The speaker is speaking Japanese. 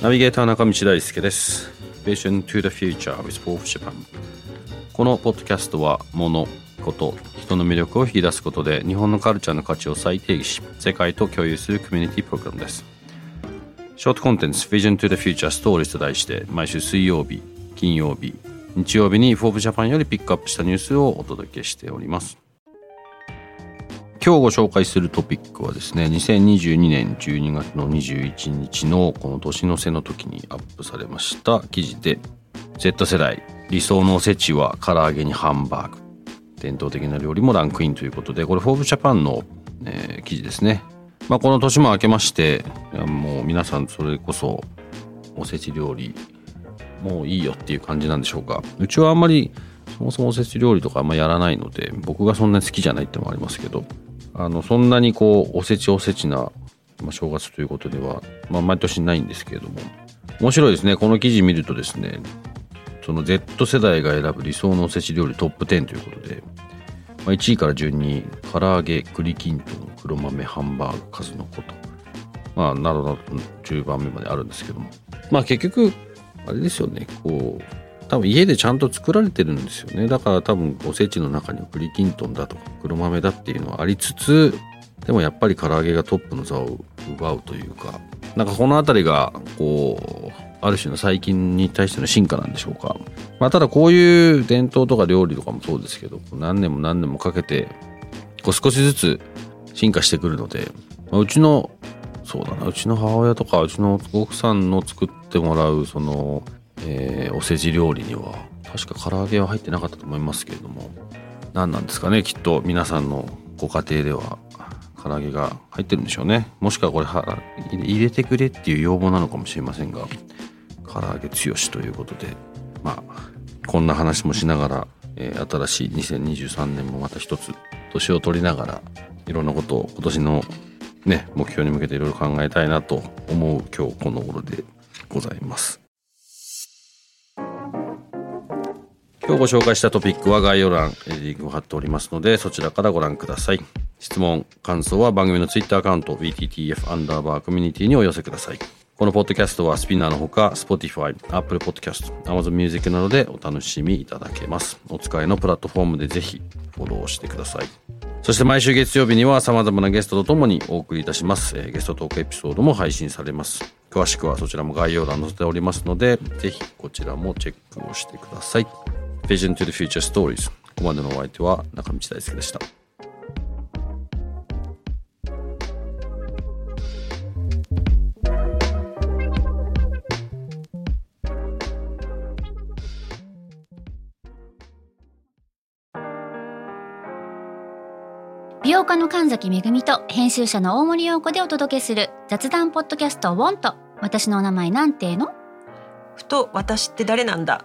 ナビゲーター中道大輔です。Vision to the Future with Fourth Japan このポッドキャストは物こと人の魅力を引き出すことで日本のカルチャーの価値を再定義し世界と共有するコミュニティプログラムです。ショートコンテンツ Vision to the Future Stories と題して毎週水曜日金曜日日曜日にフォーブジャパンよりピックアップしたニュースをお届けしております。今日ご紹介するトピックはですね2022年12月の21日のこの年の瀬の時にアップされました記事で Z 世代理想のおせちは唐揚げにハンバーグ。伝統的な料理もランクインということでこれフォーブジャパンの、えー、記事ですね。まあこの年も明けましてもう皆さんそれこそおせち料理もういいよっていう感じなんでしょうか。うちはあんまりそもそもおせち料理とかあんまやらないので僕がそんなに好きじゃないってのもありますけどあのそんなにこうおせちおせちな、まあ、正月ということでは、まあ、毎年ないんですけれども。面白いですね。この記事見るとですねその Z 世代が選ぶ理想のおせち料理トップ10ということで、まあ、1位から順に唐揚げ栗きんとん黒豆ハンバーグ数のことまあなどなど10番目まであるんですけども。まあ結局あれですよね。こう多分家でちゃんと作られてるんですよね。だから多分おせちの中には栗きんとんだとか黒豆だっていうのはありつつでもやっぱり唐揚げがトップの座を奪うというかなんかこの辺りがこうある種の最近に対しての進化なんでしょうか、まあ、ただこういう伝統とか料理とかもそうですけど何年も何年もかけてこう少しずつ進化してくるので、まあ、うちのそうだなうちの母親とかうちの奥さんの作ってもらうその、えー、おせち料理には確か唐揚げは入ってなかったと思いますけれども何なんですかねきっと皆さんのご家庭では唐揚げが入ってるんでしょうねもしくはこれ入れてくれっていう要望なのかもしれませんが唐揚げ強しということでまあこんな話もしながら、えー、新しい2023年もまた一つ年を取りながらいろんなことを今年のね、目標に向けていろいろ考えたいなと思う今日この頃でございます。今日ご紹介したトピックは概要欄にリンクを貼っておりますのでそちらからご覧ください。質問、感想は番組のツイッターアカウント BTTF アンダーバーコミュニティにお寄せください。このポッドキャストはスピナーのほか Spotify、Apple Podcast、Amazon Music などでお楽しみいただけます。お使いのプラットフォームでぜひフォローしてください。そして毎週月曜日には様々なゲストとともにお送りいたします。えー、ゲストトークエピソードも配信されます。詳しくはそちらも概要欄載せておりますので、ぜひこちらもチェックをしてください。Vision to the Future Stories。ここまでのお相手は中道大輔でした。美容家の神崎恵と編集者の大森洋子でお届けする雑談ポッドキャスト「ウォンと私のお名前なんての?」ふと私って誰なんだ？